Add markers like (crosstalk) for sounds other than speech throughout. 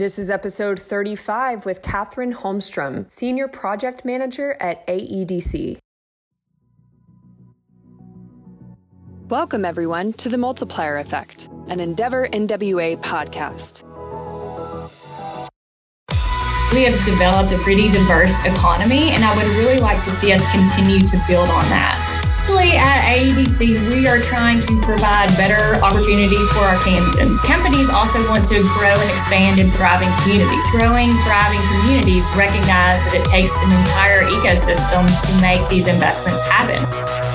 This is episode 35 with Katherine Holmstrom, Senior Project Manager at AEDC. Welcome, everyone, to The Multiplier Effect, an Endeavor NWA podcast. We have developed a pretty diverse economy, and I would really like to see us continue to build on that Actually, at AEDC, we are trying to provide better opportunity for Arkansans. Companies also want to grow and expand in thriving communities. Growing, thriving communities recognize that it takes an entire ecosystem to make these investments happen.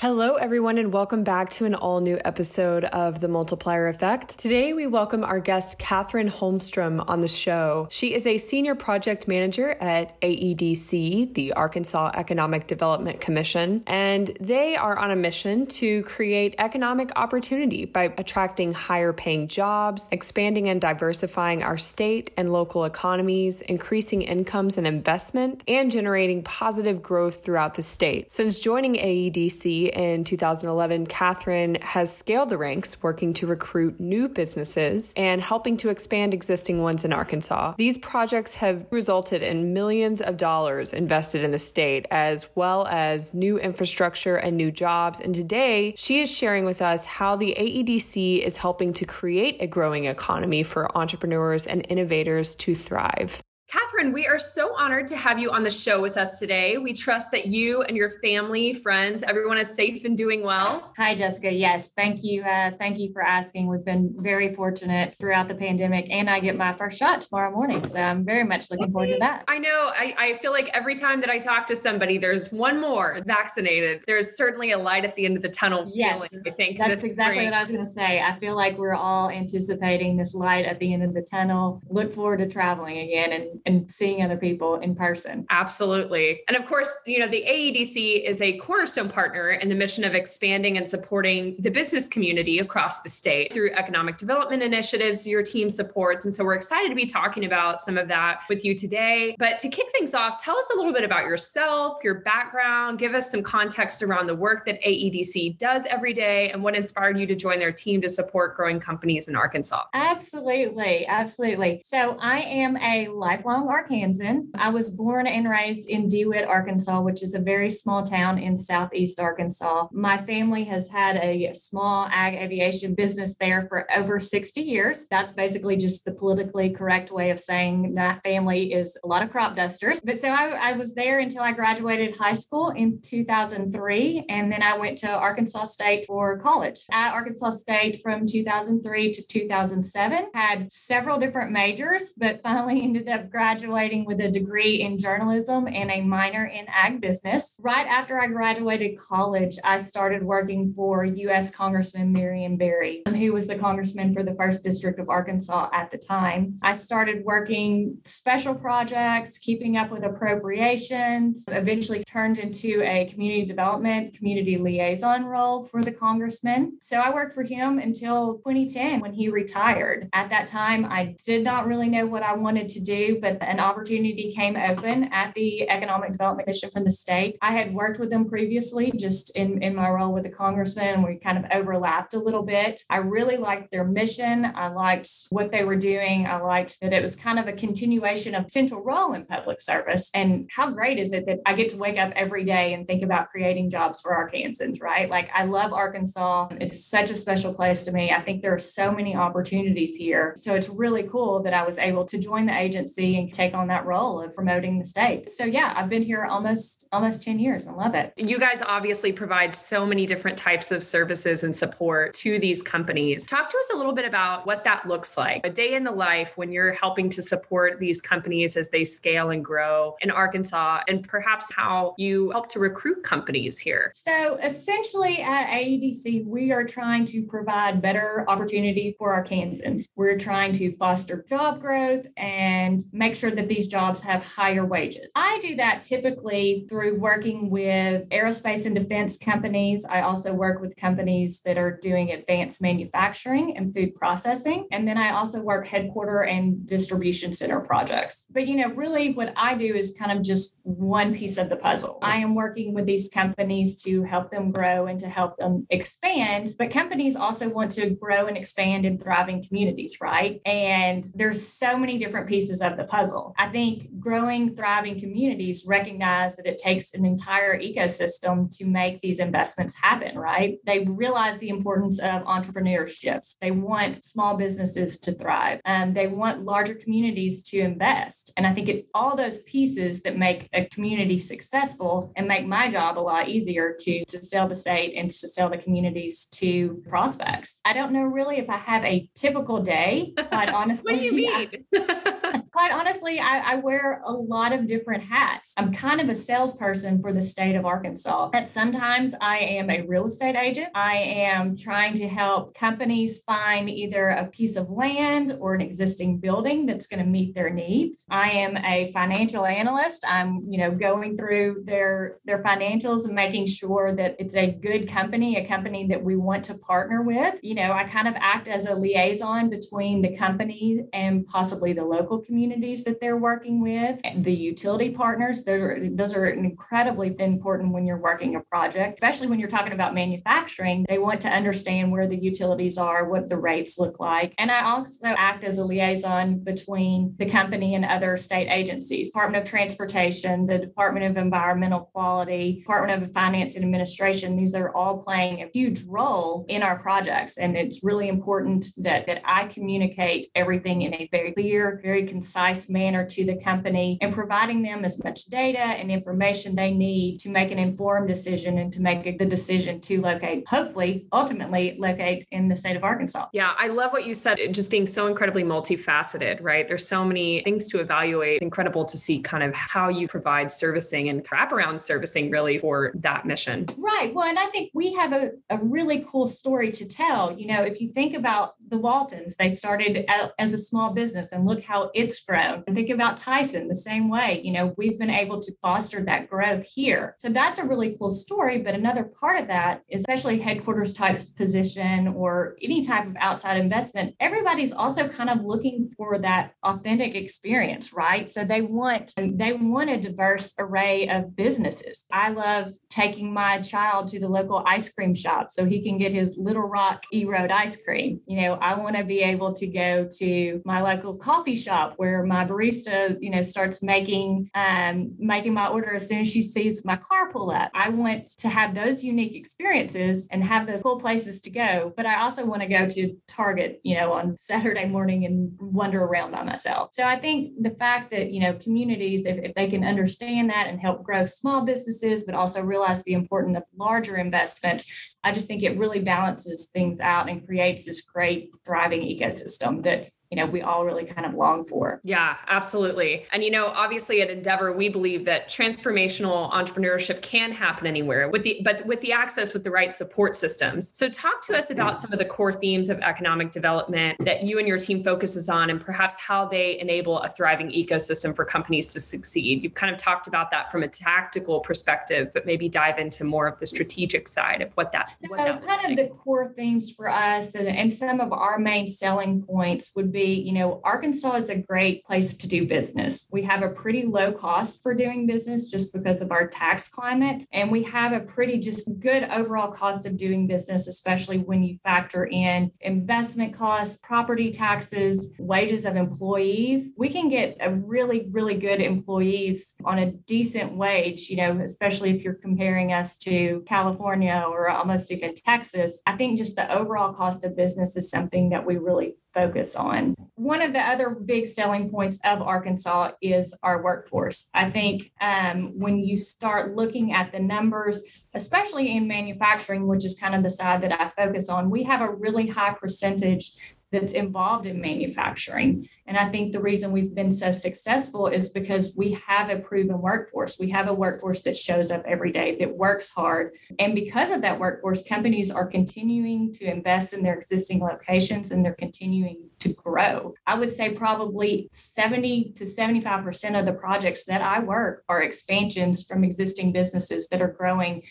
Hello, everyone, and welcome back to an all new episode of The Multiplier Effect. Today, we welcome our guest, Katherine Holmstrom, on the show. She is a senior project manager at AEDC, the Arkansas Economic Development Commission, and they are on a mission to create economic opportunity by attracting higher paying jobs, expanding and diversifying our state and local economies, increasing incomes and investment, and generating positive growth throughout the state. Since joining AEDC, in 2011, Katherine has scaled the ranks, working to recruit new businesses and helping to expand existing ones in Arkansas. These projects have resulted in millions of dollars invested in the state, as well as new infrastructure and new jobs. And today, she is sharing with us how the AEDC is helping to create a growing economy for entrepreneurs and innovators to thrive. Katherine, we are so honored to have you on the show with us today. We trust that you and your family, friends, everyone is safe and doing well. Hi, Jessica. Yes, thank you. Uh, thank you for asking. We've been very fortunate throughout the pandemic, and I get my first shot tomorrow morning. So I'm very much looking forward to that. I know. I, I feel like every time that I talk to somebody, there's one more vaccinated. There's certainly a light at the end of the tunnel. Yes, feeling, I think that's exactly spring. what I was going to say. I feel like we're all anticipating this light at the end of the tunnel. Look forward to traveling again and and seeing other people in person. Absolutely. And of course, you know, the AEDC is a cornerstone partner in the mission of expanding and supporting the business community across the state through economic development initiatives your team supports. And so we're excited to be talking about some of that with you today. But to kick things off, tell us a little bit about yourself, your background, give us some context around the work that AEDC does every day and what inspired you to join their team to support growing companies in Arkansas. Absolutely. Absolutely. So I am a lifelong lifelong Arkansan. I was born and raised in DeWitt, Arkansas, which is a very small town in southeast Arkansas. My family has had a small ag aviation business there for over 60 years. That's basically just the politically correct way of saying my family is a lot of crop dusters. But so I, I was there until I graduated high school in 2003. And then I went to Arkansas State for college. At Arkansas State from 2003 to 2007, had several different majors, but finally (laughs) ended up graduating with a degree in journalism and a minor in ag business. Right after I graduated college, I started working for U.S. Congressman Marion Berry, who um, was the congressman for the first district of Arkansas at the time. I started working special projects, keeping up with appropriations, eventually turned into a community development, community liaison role for the congressman. So I worked for him until 2010 when he retired. At that time, I did not really know what I wanted to do, but an opportunity came open at the Economic Development Mission from the state. I had worked with them previously just in, in my role with the congressman. We kind of overlapped a little bit. I really liked their mission. I liked what they were doing. I liked that it was kind of a continuation of central role in public service. And how great is it that I get to wake up every day and think about creating jobs for Arkansans, right? Like I love Arkansas. It's such a special place to me. I think there are so many opportunities here. So it's really cool that I was able to join the agency take on that role of promoting the state. So yeah, I've been here almost almost 10 years and love it. You guys obviously provide so many different types of services and support to these companies. Talk to us a little bit about what that looks like. A day in the life when you're helping to support these companies as they scale and grow in Arkansas and perhaps how you help to recruit companies here. So essentially at AEDC, we are trying to provide better opportunity for Arkansans. We're trying to foster job growth and make make sure that these jobs have higher wages. I do that typically through working with aerospace and defense companies. I also work with companies that are doing advanced manufacturing and food processing. And then I also work headquarter and distribution center projects. But, you know, really what I do is kind of just one piece of the puzzle. I am working with these companies to help them grow and to help them expand. But companies also want to grow and expand in thriving communities, right? And there's so many different pieces of the puzzle. I think growing, thriving communities recognize that it takes an entire ecosystem to make these investments happen, right? They realize the importance of entrepreneurships. They want small businesses to thrive. Um, they want larger communities to invest. And I think it all those pieces that make a community successful and make my job a lot easier to, to sell the state and to sell the communities to prospects. I don't know really if I have a typical day, quite honestly. (laughs) what do you mean? (laughs) quite honestly, I, I, wear a lot of different hats. I'm kind of a salesperson for the state of Arkansas. At sometimes I am a real estate agent. I am trying to help companies find either a piece of land or an existing building that's going to meet their needs. I am a financial analyst. I'm, you know, going through their their financials and making sure that it's a good company, a company that we want to partner with. You know, I kind of act as a liaison between the company and possibly the local communities that they're working with, the utility partners. Those are incredibly important when you're working a project, especially when you're talking about manufacturing. They want to understand where the utilities are, what the rates look like. And I also act as a liaison between the company and other state agencies, Department of Transportation, the Department of Environmental Quality, Department of Finance and Administration. These are all playing a huge role in our projects. And it's really important that, that I communicate everything in a very clear, very concise manner to the company and providing them as much data and information they need to make an informed decision and to make the decision to locate, hopefully, ultimately locate in the state of Arkansas. Yeah, I love what you said, just being so incredibly multifaceted, right? There's so many things to evaluate. It's incredible to see kind of how you provide servicing and wraparound servicing really for that mission. Right. Well, and I think we have a, a really cool story to tell. You know, if you think about the Waltons, they started out as a small business and look how it's grown. And think about Tyson the same way. You know, we've been able to foster that growth here. So that's a really cool story. But another part of that, especially headquarters type position or any type of outside investment, everybody's also kind of looking for that authentic experience, right? So they want they want a diverse array of businesses. I love taking my child to the local ice cream shop so he can get his Little Rock E Road ice cream. You know, I want to be able to go to my local coffee shop where my barista, you know, starts making um, making my order as soon as she sees my car pull up. I want to have those unique experiences and have those cool places to go. But I also want to go to Target, you know, on Saturday morning and wander around by myself. So I think the fact that, you know, communities, if, if they can understand that and help grow small businesses, but also realize the importance of larger investment, I just think it really balances things out and creates this great thriving ecosystem that you know we all really kind of long for. Yeah absolutely. And you know obviously at endeavor we believe that transformational entrepreneurship can happen anywhere with the but with the access with the right support systems. So talk to us about some of the core themes of economic development that you and your team focuses on and perhaps how they enable a thriving ecosystem for companies to succeed. You've kind of talked about that from a tactical perspective but maybe dive into more of the strategic side of what that's so what that kind of the core themes for us and, and some of our main selling points would be, you know, Arkansas is a great place to do business. We have a pretty low cost for doing business just because of our tax climate. And we have a pretty just good overall cost of doing business, especially when you factor in investment costs, property taxes, wages of employees. We can get a really, really good employees on a decent wage, you know, especially if you're comparing us to California or almost even Texas. I think just the overall cost of business is something that we really focus on. One of the other big selling points of Arkansas is our workforce. I think um, when you start looking at the numbers, especially in manufacturing, which is kind of the side that I focus on, we have a really high percentage that's involved in manufacturing. And I think the reason we've been so successful is because we have a proven workforce. We have a workforce that shows up every day, that works hard. And because of that workforce, companies are continuing to invest in their existing locations and they're continuing to grow. I would say probably 70 to 75% of the projects that I work are expansions from existing businesses that are growing.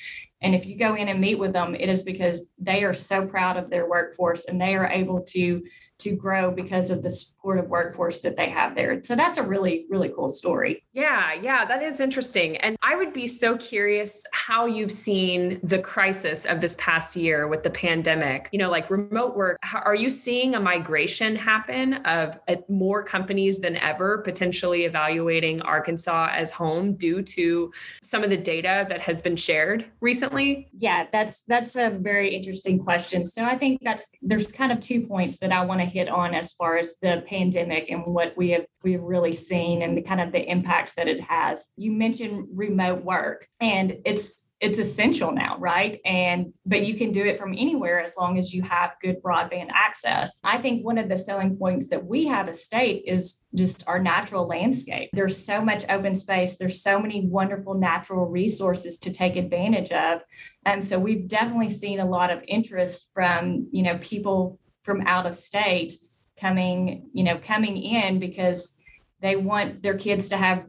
And if you go in and meet with them, it is because they are so proud of their workforce and they are able to to grow because of the supportive workforce that they have there. So that's a really, really cool story. Yeah, yeah, that is interesting. And I would be so curious how you've seen the crisis of this past year with the pandemic. You know, like remote work, are you seeing a migration happen of uh, more companies than ever potentially evaluating Arkansas as home due to some of the data that has been shared recently? Yeah, that's that's a very interesting question. So I think that's there's kind of two points that I want to hit on as far as the pandemic and what we have we've really seen and the kind of the impacts that it has. You mentioned remote work and it's it's essential now, right? And but you can do it from anywhere as long as you have good broadband access. I think one of the selling points that we have as state is just our natural landscape. There's so much open space, there's so many wonderful natural resources to take advantage of. And so we've definitely seen a lot of interest from, you know, people from out of state coming, you know, coming in because they want their kids to have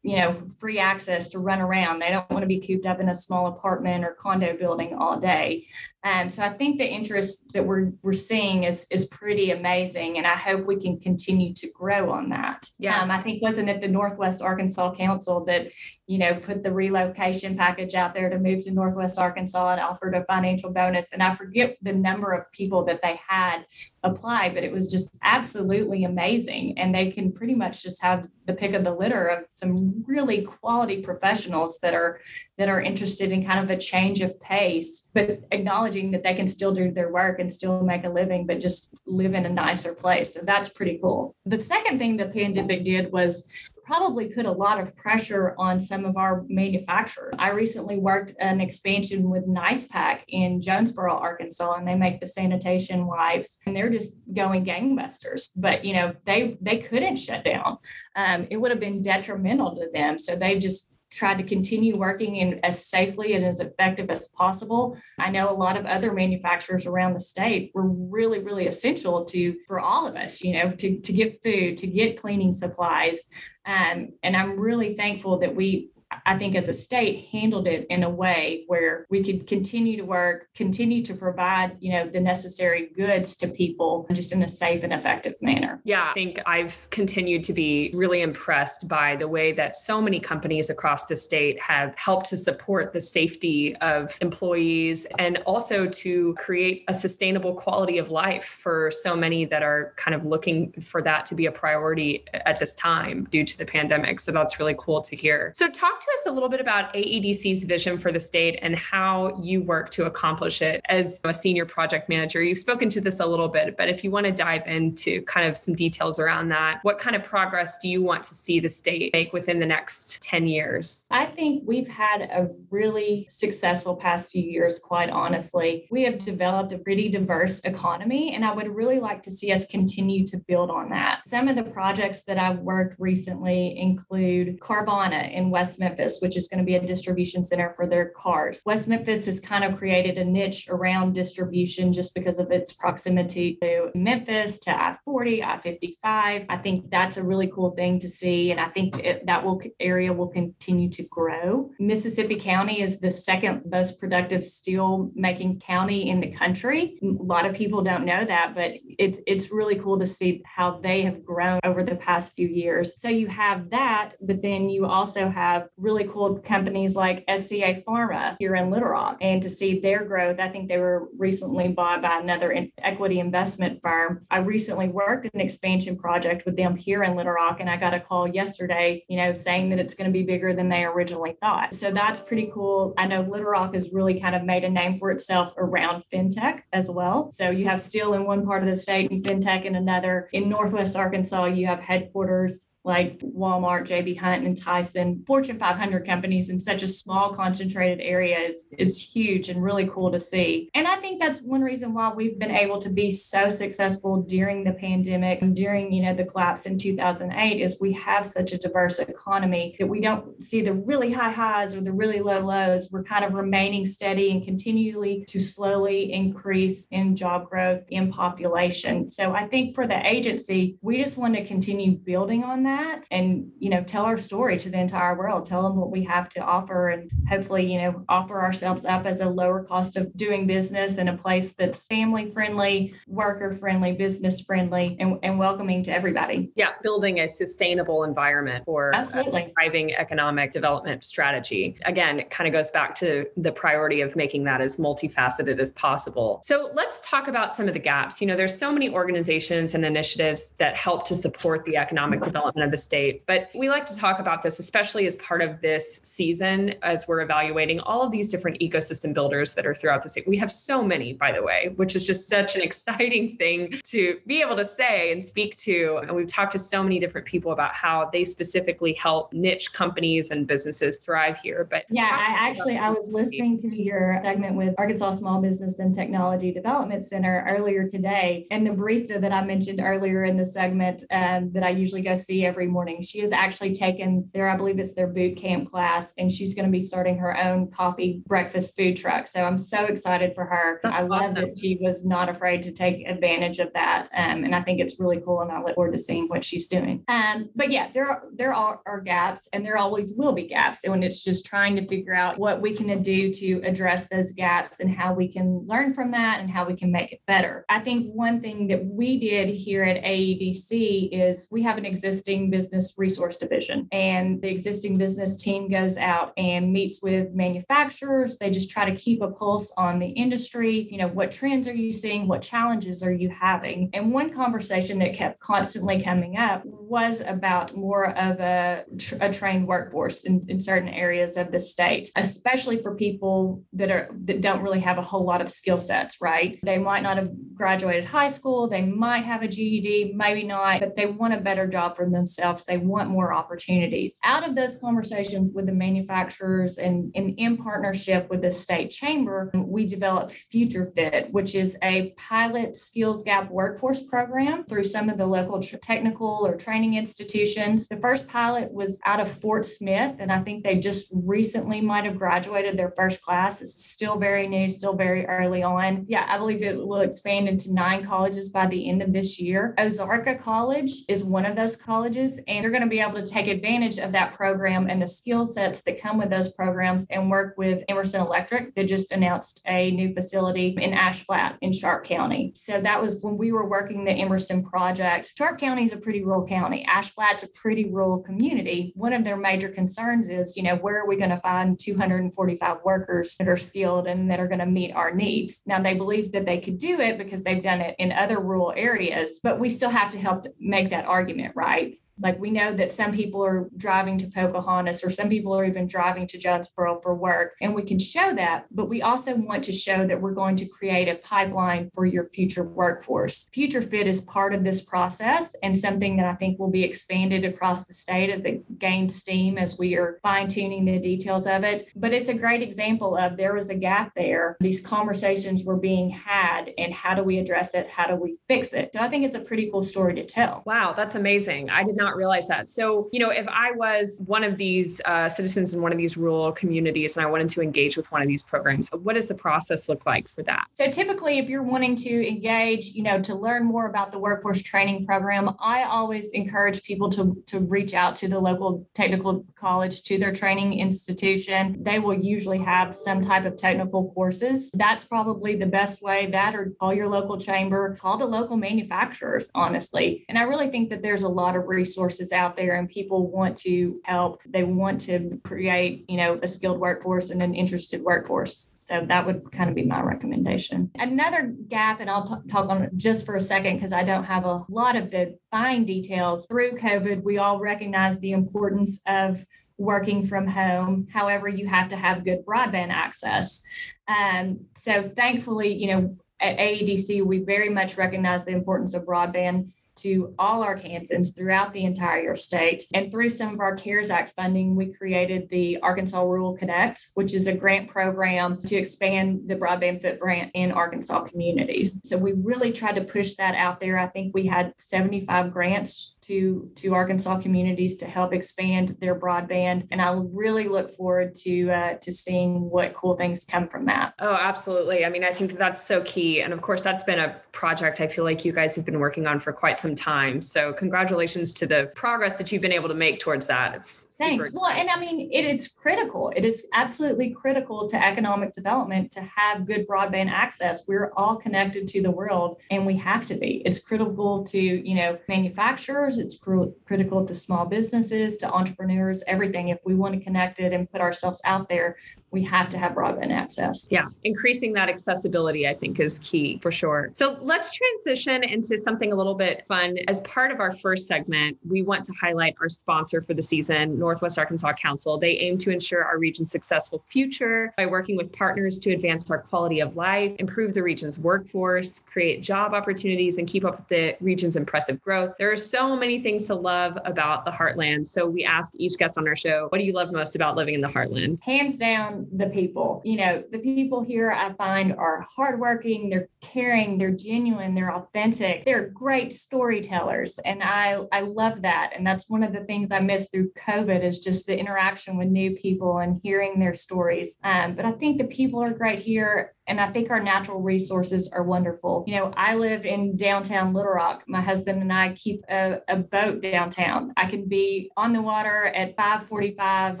you know, free access to run around. They don't want to be cooped up in a small apartment or condo building all day. Um, so I think the interest that we're we're seeing is is pretty amazing, and I hope we can continue to grow on that. Yeah, um, I think wasn't it the Northwest Arkansas Council that you know put the relocation package out there to move to Northwest Arkansas and offered a financial bonus, and I forget the number of people that they had apply, but it was just absolutely amazing, and they can pretty much just have the pick of the litter of some really quality professionals that are that are interested in kind of a change of pace, but acknowledging that they can still do their work and still make a living, but just live in a nicer place. So that's pretty cool. The second thing the pandemic did was probably put a lot of pressure on some of our manufacturers. I recently worked an expansion with NicePak in Jonesboro, Arkansas, and they make the sanitation wipes, and they're just going gangbusters. But you know, they they couldn't shut down. Um, it would have been detrimental to them. So they just tried to continue working in as safely and as effective as possible. I know a lot of other manufacturers around the state were really, really essential to for all of us, you know, to, to get food, to get cleaning supplies. Um, and I'm really thankful that we I think as a state handled it in a way where we could continue to work, continue to provide, you know, the necessary goods to people just in a safe and effective manner. Yeah, I think I've continued to be really impressed by the way that so many companies across the state have helped to support the safety of employees and also to create a sustainable quality of life for so many that are kind of looking for that to be a priority at this time due to the pandemic. So that's really cool to hear. So to us a little bit about AEDC's vision for the state and how you work to accomplish it as a senior project manager. You've spoken to this a little bit, but if you want to dive into kind of some details around that, what kind of progress do you want to see the state make within the next 10 years? I think we've had a really successful past few years, quite honestly. We have developed a pretty diverse economy, and I would really like to see us continue to build on that. Some of the projects that I've worked recently include Carvana in West Memphis Memphis, which is going to be a distribution center for their cars. West Memphis has kind of created a niche around distribution just because of its proximity to Memphis, to I 40, I 55. I think that's a really cool thing to see. And I think it, that will area will continue to grow. Mississippi County is the second most productive steel making county in the country. A lot of people don't know that, but it's, it's really cool to see how they have grown over the past few years. So you have that, but then you also have really cool companies like SCA Pharma here in Little Rock. And to see their growth, I think they were recently bought by another equity investment firm. I recently worked an expansion project with them here in Little Rock, and I got a call yesterday, you know, saying that it's going to be bigger than they originally thought. So that's pretty cool. I know Little Rock has really kind of made a name for itself around fintech as well. So you have steel in one part of the state and fintech in another. In Northwest Arkansas, you have headquarters like Walmart, JB Hunt, and Tyson, Fortune 500 companies in such a small, concentrated area is, is huge and really cool to see. And I think that's one reason why we've been able to be so successful during the pandemic, during you know the collapse in 2008, is we have such a diverse economy that we don't see the really high highs or the really low lows. We're kind of remaining steady and continually to slowly increase in job growth in population. So I think for the agency, we just want to continue building on that that and you know tell our story to the entire world. Tell them what we have to offer and hopefully you know offer ourselves up as a lower cost of doing business in a place that's family friendly worker friendly business friendly and, and welcoming to everybody. Yeah building a sustainable environment for uh, absolutely. thriving economic development strategy. Again it kind of goes back to the priority of making that as multifaceted as possible. So let's talk about some of the gaps. You know there's so many organizations and initiatives that help to support the economic development of the state. But we like to talk about this, especially as part of this season, as we're evaluating all of these different ecosystem builders that are throughout the state. We have so many, by the way, which is just such an (laughs) exciting thing to be able to say and speak to. And we've talked to so many different people about how they specifically help niche companies and businesses thrive here. But yeah, I actually I was listening to your segment with Arkansas Small Business and Technology Development Center earlier today, and the barista that I mentioned earlier in the segment um, that I usually go see every morning. She has actually taken their, I believe it's their boot camp class, and she's going to be starting her own coffee breakfast food truck. So I'm so excited for her. That's I love awesome. that she was not afraid to take advantage of that. Um, and I think it's really cool. And I look forward to seeing what she's doing. Um, but yeah, there are, there are, are gaps and there always will be gaps. And it's just trying to figure out what we can do to address those gaps and how we can learn from that and how we can make it better. I think one thing that we did here at AEDC is we have an existing existing business resource division. And the existing business team goes out and meets with manufacturers. They just try to keep a pulse on the industry. You know, what trends are you seeing? What challenges are you having? And one conversation that kept constantly coming up was about more of a, a trained workforce in, in certain areas of the state, especially for people that are that don't really have a whole lot of skill sets, right? They might not have graduated high school, they might have a GED, maybe not, but they want a better job for themselves themselves. They want more opportunities. Out of those conversations with the manufacturers and, and in partnership with the state chamber, we developed Future Fit, which is a pilot skills gap workforce program through some of the local tr- technical or training institutions. The first pilot was out of Fort Smith, and I think they just recently might have graduated their first class. It's still very new, still very early on. Yeah, I believe it will expand into nine colleges by the end of this year. Ozarka College is one of those colleges and you're going to be able to take advantage of that program and the skill sets that come with those programs and work with Emerson Electric that just announced a new facility in Ash Flat in Sharp County. So that was when we were working the Emerson project. Sharp County is a pretty rural county. Ash Flat's a pretty rural community. One of their major concerns is, you know, where are we going to find 245 workers that are skilled and that are going to meet our needs? Now they believe that they could do it because they've done it in other rural areas, but we still have to help make that argument, right? Like we know that some people are driving to Pocahontas or some people are even driving to Jonesboro for work, and we can show that. But we also want to show that we're going to create a pipeline for your future workforce. Future Fit is part of this process and something that I think will be expanded across the state as it gains steam as we are fine tuning the details of it. But it's a great example of there was a gap there. These conversations were being had, and how do we address it? How do we fix it? So I think it's a pretty cool story to tell. Wow, that's amazing. I did not not realize that. So, you know, if I was one of these uh, citizens in one of these rural communities and I wanted to engage with one of these programs, what does the process look like for that? So, typically, if you're wanting to engage, you know, to learn more about the workforce training program, I always encourage people to, to reach out to the local technical college, to their training institution. They will usually have some type of technical courses. That's probably the best way. That or call your local chamber, call the local manufacturers, honestly. And I really think that there's a lot of resources resources out there and people want to help. They want to create, you know, a skilled workforce and an interested workforce. So that would kind of be my recommendation. Another gap, and I'll t- talk on it just for a second because I don't have a lot of the fine details. Through COVID, we all recognize the importance of working from home. However, you have to have good broadband access. Um, so thankfully, you know, at AEDC, we very much recognize the importance of broadband to all Arkansans throughout the entire state. And through some of our CARES Act funding, we created the Arkansas Rural Connect, which is a grant program to expand the broadband footprint in Arkansas communities. So we really tried to push that out there. I think we had 75 grants to to Arkansas communities to help expand their broadband, and I really look forward to uh, to seeing what cool things come from that. Oh, absolutely. I mean, I think that's so key, and of course, that's been a project I feel like you guys have been working on for quite some time. So, congratulations to the progress that you've been able to make towards that. It's thanks. Well, and I mean, it is critical. It is absolutely critical to economic development to have good broadband access. We're all connected to the world, and we have to be. It's critical to you know manufacturers it's cr- critical to small businesses, to entrepreneurs, everything. If we want to connect it and put ourselves out there, we have to have broadband access. Yeah, increasing that accessibility, I think, is key for sure. So let's transition into something a little bit fun. As part of our first segment, we want to highlight our sponsor for the season, Northwest Arkansas Council. They aim to ensure our region's successful future by working with partners to advance our quality of life, improve the region's workforce, create job opportunities, and keep up with the region's impressive growth. There are so many things to love about the Heartland. So we asked each guest on our show, what do you love most about living in the Heartland? Hands down, the people. You know, the people here I find are hardworking, they're caring, they're genuine, they're authentic, they're great storytellers. And I I love that. And that's one of the things I missed through COVID is just the interaction with new people and hearing their stories. Um, but I think the people are great here and I think our natural resources are wonderful. You know, I live in downtown Little Rock. My husband and I keep a, a boat downtown. I can be on the water at 545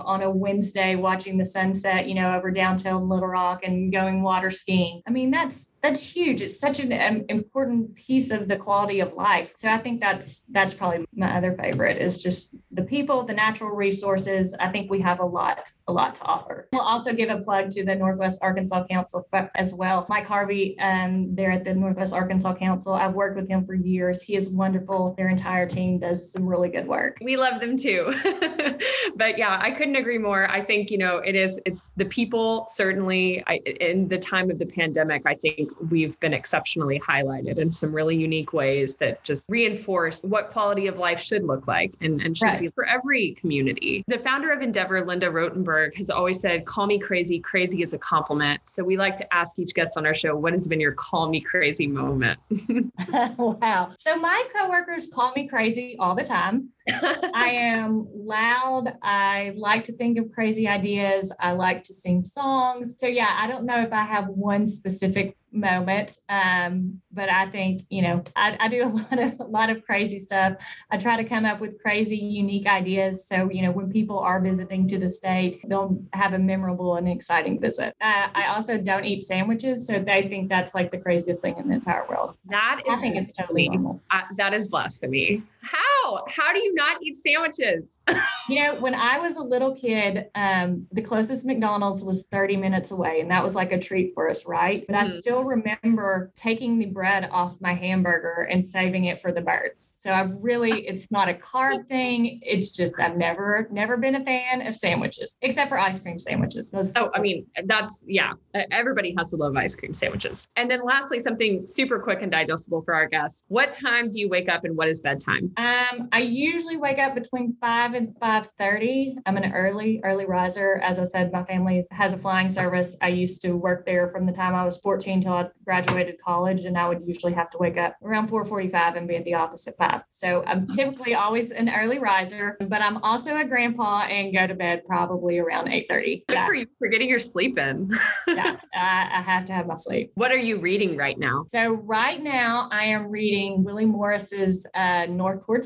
on a Wednesday watching the sunset, you know, over downtown Little Rock and going water skiing. I mean, that's that's huge. It's such an um, important piece of the quality of life. So I think that's that's probably my other favorite is just the people, the natural resources. I think we have a lot a lot to offer. We'll also give a plug to the Northwest Arkansas Council as well. Mike Harvey, um, there at the Northwest Arkansas Council. I've worked with him for years. He is wonderful. Their entire team does some really good work. We love them too. (laughs) but yeah, I couldn't agree more. I think you know it is. It's the people certainly. I, in the time of the pandemic, I think we've been exceptionally highlighted in some really unique ways that just reinforce what quality of life should look like and, and should right. be for every community. The founder of Endeavor, Linda Rottenberg, has always said, call me crazy. Crazy is a compliment. So we like to ask each guest on our show, what has been your call me crazy moment? (laughs) (laughs) wow. So my coworkers call me crazy all the time. I (laughs) am loud. I like to think of crazy ideas. I like to sing songs. So yeah, I don't know if I have one specific moment. Um, but I think, you know, I, I, do a (laughs) lot of a lot of crazy stuff. I try to come up with crazy, unique ideas. So, you know, when people are visiting to the state, they'll have a memorable and exciting visit. Uh, I also don't eat sandwiches. So they think that's like the craziest thing in the entire world. That is I think it's totally normal. Uh, that is blasphemy. How? How do you not eat sandwiches? (laughs) you know, when I was a little kid, um, the closest McDonald's was 30 minutes away, and that was like a treat for us, right? But mm-hmm. I still remember taking the bread off my hamburger and saving it for the birds. So I've really, (laughs) it's not a carb thing. It's just I've never, never been a fan of sandwiches, except for ice cream sandwiches. Those, oh, I mean, that's yeah. Everybody has to love ice cream sandwiches. And then lastly, something super quick and digestible for our guests. What time do you wake up and what is bedtime? Um, I usually wake up between five and five thirty. I'm an early, early riser. As I said, my family has a flying service. I used to work there from the time I was 14 till I graduated college, and I would usually have to wake up around 4:45 and be at the office at five. So I'm typically always an early riser, but I'm also a grandpa and go to bed probably around 8:30. Good yeah. for you for getting your sleep in. yeah, I, I have to have my sleep. What are you reading right now? So right now I am reading Willie Morris's uh, North Toward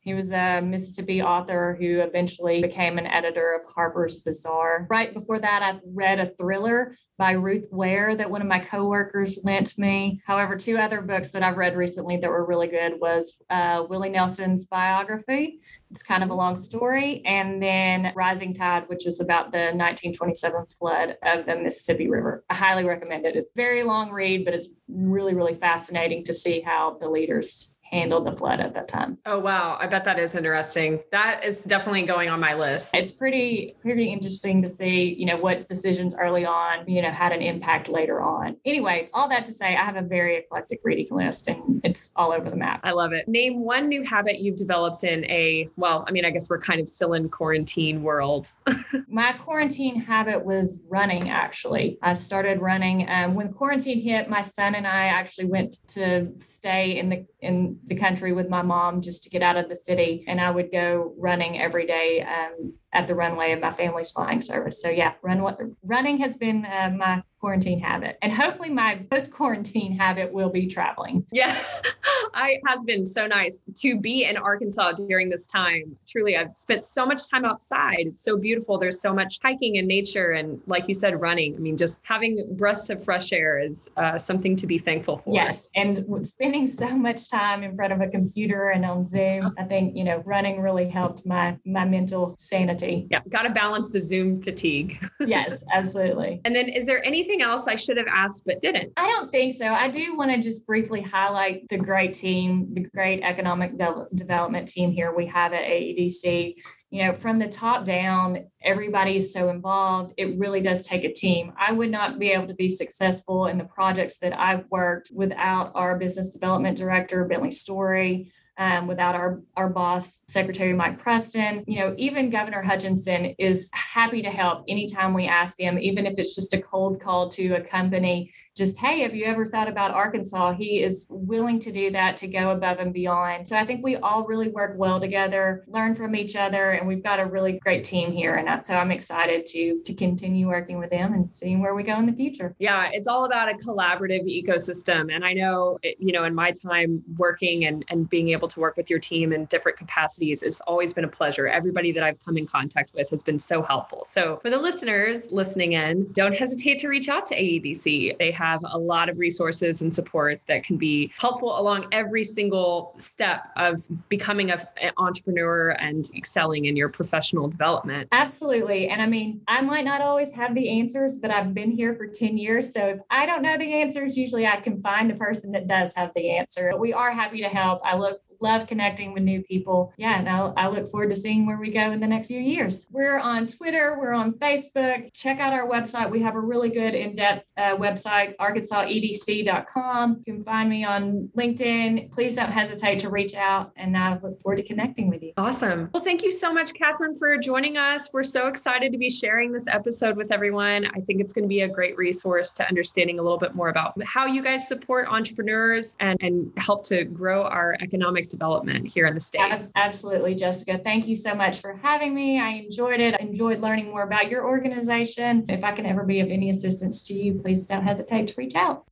He was a Mississippi author who eventually became an editor of Harper's Bazaar. Right before that, I read a thriller by Ruth Ware that one of my coworkers lent me. However, two other books that I've read recently that were really good was uh, Willie Nelson's biography. It's kind of a long story, and then Rising Tide, which is about the 1927 flood of the Mississippi River. I highly recommend it. It's very long read, but it's really, really fascinating to see how the leaders handled the flood at that time. Oh wow, I bet that is interesting. That is definitely going on my list. It's pretty pretty interesting to see, you know, what decisions early on, you know, had an impact later on. Anyway, all that to say, I have a very eclectic reading list and it's all over the map. I love it. Name one new habit you've developed in a well, I mean, I guess we're kind of still in quarantine world. (laughs) my quarantine habit was running actually. I started running um, when quarantine hit, my son and I actually went to stay in the in the country with my mom just to get out of the city. And I would go running every day um, at the runway of my family's flying service. So yeah, run, running has been uh, my quarantine habit. And hopefully my post quarantine habit will be traveling. Yeah. (laughs) I has been so nice to be in Arkansas during this time. Truly, I've spent so much time outside. It's so beautiful. There's so much hiking and nature and like you said running. I mean, just having breaths of fresh air is uh, something to be thankful for. Yes, and spending so much time in front of a computer and on Zoom, I think, you know, running really helped my my mental sanity. Yeah, got to balance the Zoom fatigue. (laughs) yes, absolutely. And then is there anything anything else I should have asked but didn't? I don't think so. I do want to just briefly highlight the great team, the great economic de- development team here we have at AEDC. You know, from the top down, everybody's so involved. It really does take a team. I would not be able to be successful in the projects that I've worked without our business development director, Bentley Story um, without our, our boss, Secretary Mike Preston. You know, even Governor Hutchinson is happy to help anytime we ask him, even if it's just a cold call to a company just, hey, have you ever thought about Arkansas? He is willing to do that to go above and beyond. So I think we all really work well together, learn from each other, and we've got a really great team here. And that's so I'm excited to to continue working with them and seeing where we go in the future. Yeah, it's all about a collaborative ecosystem. And I know, you know, in my time working and, and being able to work with your team in different capacities, it's always been a pleasure. Everybody that I've come in contact with has been so helpful. So for the listeners listening in, don't hesitate to reach out to AEDC. They have a lot of resources and support that can be helpful along every single step of becoming a, an entrepreneur and excelling in your professional development. Absolutely. And I mean, I might not always have the answers, but I've been here for 10 years. So if I don't know the answers, usually I can find the person that does have the answer. But we are happy to help. I look love connecting with new people. Yeah, and I'll, I look forward to seeing where we go in the next few years. We're on Twitter, we're on Facebook. Check out our website. We have a really good in depth uh, website, arkansasedc.com. You can find me on LinkedIn. Please don't hesitate to reach out, and I look forward to connecting with you. Awesome. Well, thank you so much, Katherine, for joining us. We're so excited to be sharing this episode with everyone. I think it's going to be a great resource to understanding a little bit more about how you guys support entrepreneurs and, and help to grow our economic development here in the state. Absolutely, Jessica. Thank you so much for having me. I enjoyed it. I enjoyed learning more about your organization. If I can ever be of any assistance to you, please don't hesitate to reach out.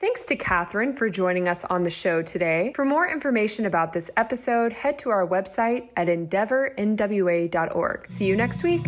Thanks to Katherine for joining us on the show today. For more information about this episode, head to our website at endeavornwa.org. See you next week.